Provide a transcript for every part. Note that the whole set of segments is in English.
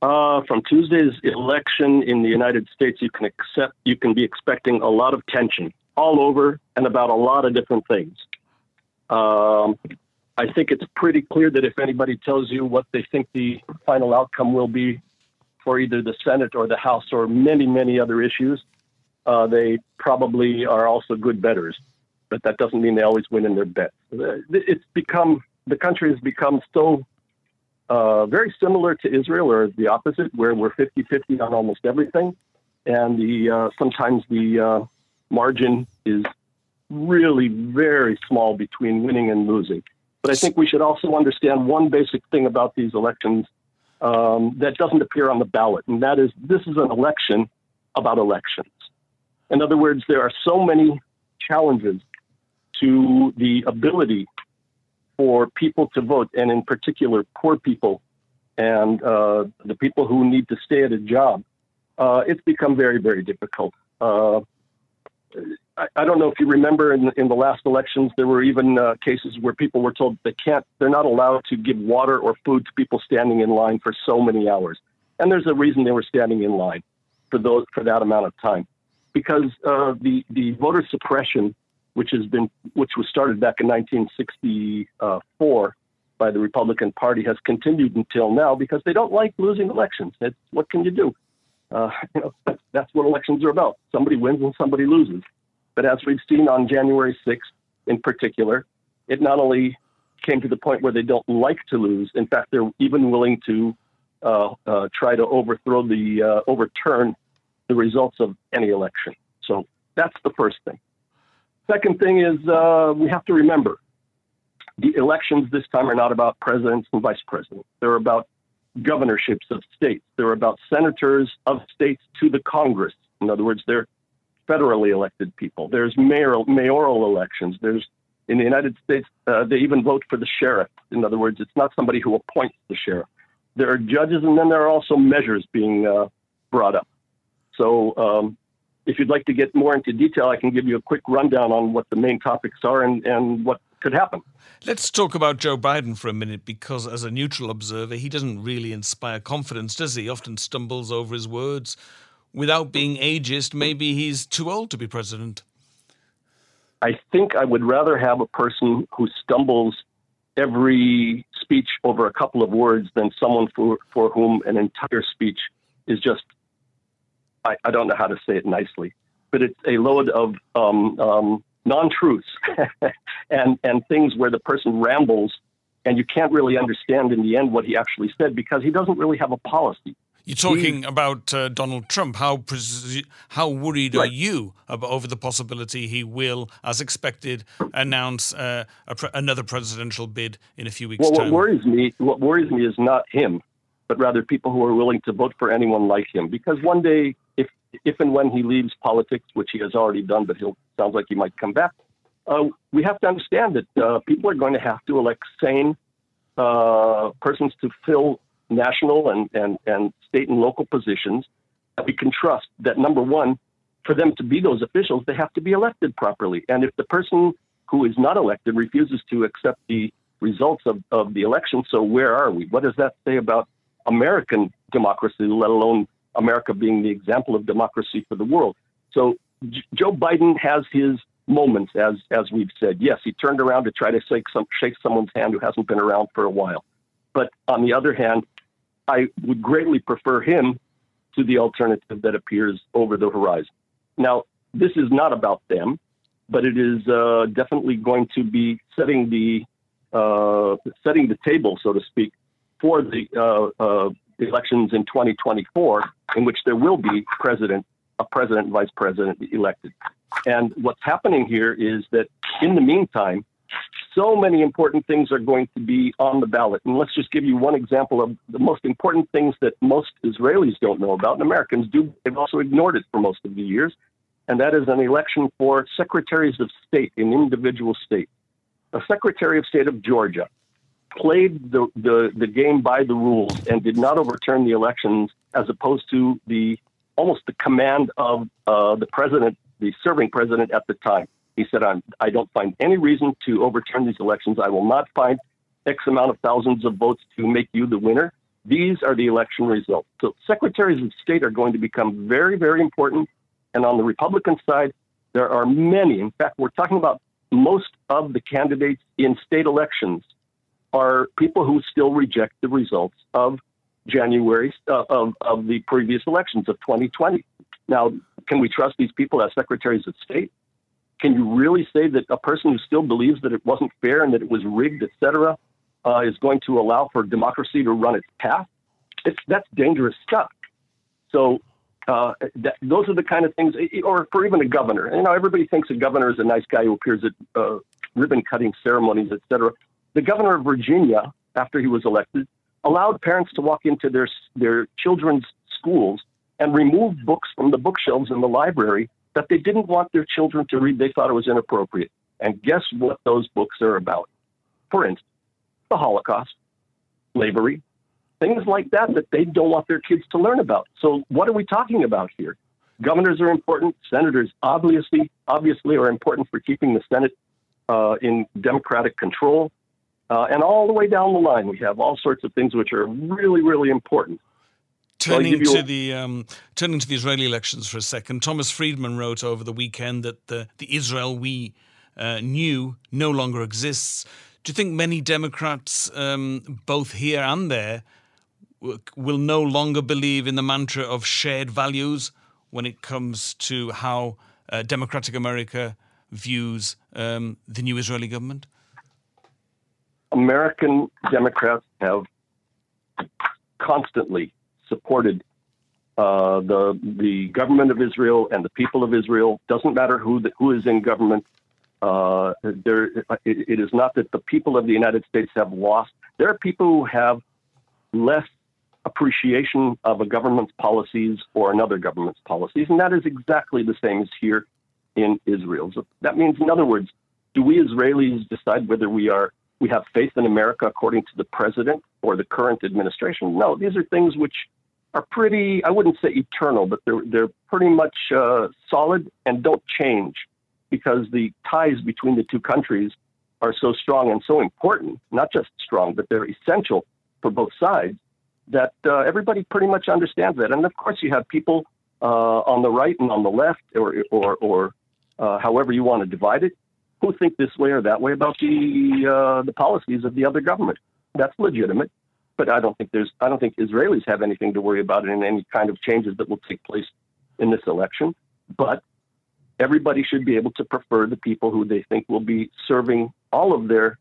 Uh, from Tuesday's election in the United States, you can accept you can be expecting a lot of tension all over and about a lot of different things. Um, I think it's pretty clear that if anybody tells you what they think the final outcome will be for either the Senate or the House or many, many other issues, uh, they probably are also good bettors. But that doesn't mean they always win in their bets. It's become the country has become so uh, very similar to Israel, or the opposite, where we're 50-50 on almost everything, and the uh, sometimes the uh, margin is really very small between winning and losing. But I think we should also understand one basic thing about these elections um, that doesn't appear on the ballot, and that is this is an election about elections. In other words, there are so many challenges to the ability for people to vote, and in particular, poor people and uh, the people who need to stay at a job. Uh, it's become very, very difficult. Uh, I, I, don't know if you remember in, in the last elections, there were even uh, cases where people were told they can't, they're not allowed to give water or food to people standing in line for so many hours. And there's a reason they were standing in line for those for that amount of time, because uh, the the voter suppression, which has been which was started back in 1964 by the Republican Party, has continued until now because they don't like losing elections. It's, what can you do? Uh, you know, that's, that's what elections are about. Somebody wins and somebody loses. But as we've seen on January 6th in particular, it not only came to the point where they don't like to lose, in fact, they're even willing to uh, uh, try to overthrow the, uh, overturn the results of any election. So that's the first thing. Second thing is uh, we have to remember the elections this time are not about presidents and vice presidents. They're about governorships of states. They're about senators of states to the Congress. In other words, they're federally elected people. There's mayoral, mayoral elections. There's in the United States, uh, they even vote for the sheriff. In other words, it's not somebody who appoints the sheriff. There are judges, and then there are also measures being uh, brought up. So, um, if you'd like to get more into detail, I can give you a quick rundown on what the main topics are and, and what could happen. Let's talk about Joe Biden for a minute because, as a neutral observer, he doesn't really inspire confidence, does he? Often stumbles over his words. Without being ageist, maybe he's too old to be president. I think I would rather have a person who stumbles every speech over a couple of words than someone for, for whom an entire speech is just, I, I don't know how to say it nicely, but it's a load of um, um, non-truths and and things where the person rambles and you can't really understand in the end what he actually said because he doesn't really have a policy. You're talking he, about uh, Donald Trump. How how worried right. are you about, over the possibility he will, as expected, announce uh, pre- another presidential bid in a few weeks' well, time? What worries me, what worries me, is not him, but rather people who are willing to vote for anyone like him. Because one day, if and when he leaves politics, which he has already done, but he sounds like he might come back, uh, we have to understand that uh, people are going to have to elect sane uh, persons to fill national and, and, and state and local positions that we can trust. That number one, for them to be those officials, they have to be elected properly. And if the person who is not elected refuses to accept the results of, of the election, so where are we? What does that say about American democracy, let alone America being the example of democracy for the world. So J- Joe Biden has his moments, as as we've said. Yes, he turned around to try to shake some shake someone's hand who hasn't been around for a while. But on the other hand, I would greatly prefer him to the alternative that appears over the horizon. Now, this is not about them, but it is uh, definitely going to be setting the uh, setting the table, so to speak, for the uh, uh elections in 2024, in which there will be president, a president and vice president elected. And what's happening here is that in the meantime, so many important things are going to be on the ballot. And let's just give you one example of the most important things that most Israelis don't know about, and Americans do. They've also ignored it for most of the years. And that is an election for secretaries of state in individual states. A secretary of state of Georgia played the, the, the game by the rules and did not overturn the elections as opposed to the almost the command of uh, the president, the serving president at the time. He said, I'm, I don't find any reason to overturn these elections. I will not find X amount of thousands of votes to make you the winner. These are the election results. So secretaries of state are going to become very, very important. And on the Republican side, there are many. In fact, we're talking about most of the candidates in state elections are people who still reject the results of January uh, of, of the previous elections of 2020. Now, can we trust these people as secretaries of state? Can you really say that a person who still believes that it wasn't fair and that it was rigged, et cetera, uh, is going to allow for democracy to run its path? It's, that's dangerous stuff. So uh, that, those are the kind of things, or for even a governor. You know, everybody thinks a governor is a nice guy who appears at uh, ribbon cutting ceremonies, et cetera. The governor of Virginia, after he was elected, allowed parents to walk into their their children's schools and remove books from the bookshelves in the library that they didn't want their children to read. They thought it was inappropriate. And guess what those books are about? For instance, the Holocaust, slavery, things like that that they don't want their kids to learn about. So what are we talking about here? Governors are important. Senators obviously obviously are important for keeping the Senate uh, in Democratic control. Uh, and all the way down the line, we have all sorts of things which are really, really important. Turning to the um, turning to the Israeli elections for a second, Thomas Friedman wrote over the weekend that the the Israel we uh, knew no longer exists. Do you think many Democrats, um, both here and there, will no longer believe in the mantra of shared values when it comes to how uh, democratic America views um, the new Israeli government? American Democrats have constantly supported uh, the the government of Israel and the people of Israel. Doesn't matter who the, who is in government. Uh, there, it, it is not that the people of the United States have lost. There are people who have less appreciation of a government's policies or another government's policies, and that is exactly the same as here in Israel. So that means, in other words, do we Israelis decide whether we are we have faith in America according to the president or the current administration. No, these are things which are pretty, I wouldn't say eternal, but they're, they're pretty much uh, solid and don't change because the ties between the two countries are so strong and so important, not just strong, but they're essential for both sides that uh, everybody pretty much understands that. And of course, you have people uh, on the right and on the left, or, or, or uh, however you want to divide it, who think this way or that way about the uh, the policies of the other government. That's legitimate, but I don't think there's I don't think Israelis have anything to worry about in any kind of changes that will take place in this election. But everybody should be able to prefer the people who they think will be serving all of their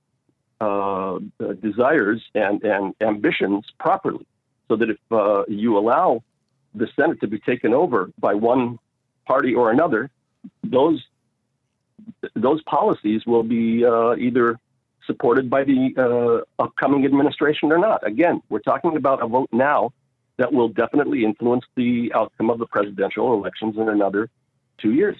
uh, desires and, and ambitions properly. So that if uh, you allow the Senate to be taken over by one party or another, those those policies will be uh, either supported by the uh, upcoming administration or not. Again, we're talking about a vote now that will definitely influence the outcome of the presidential elections in another two years.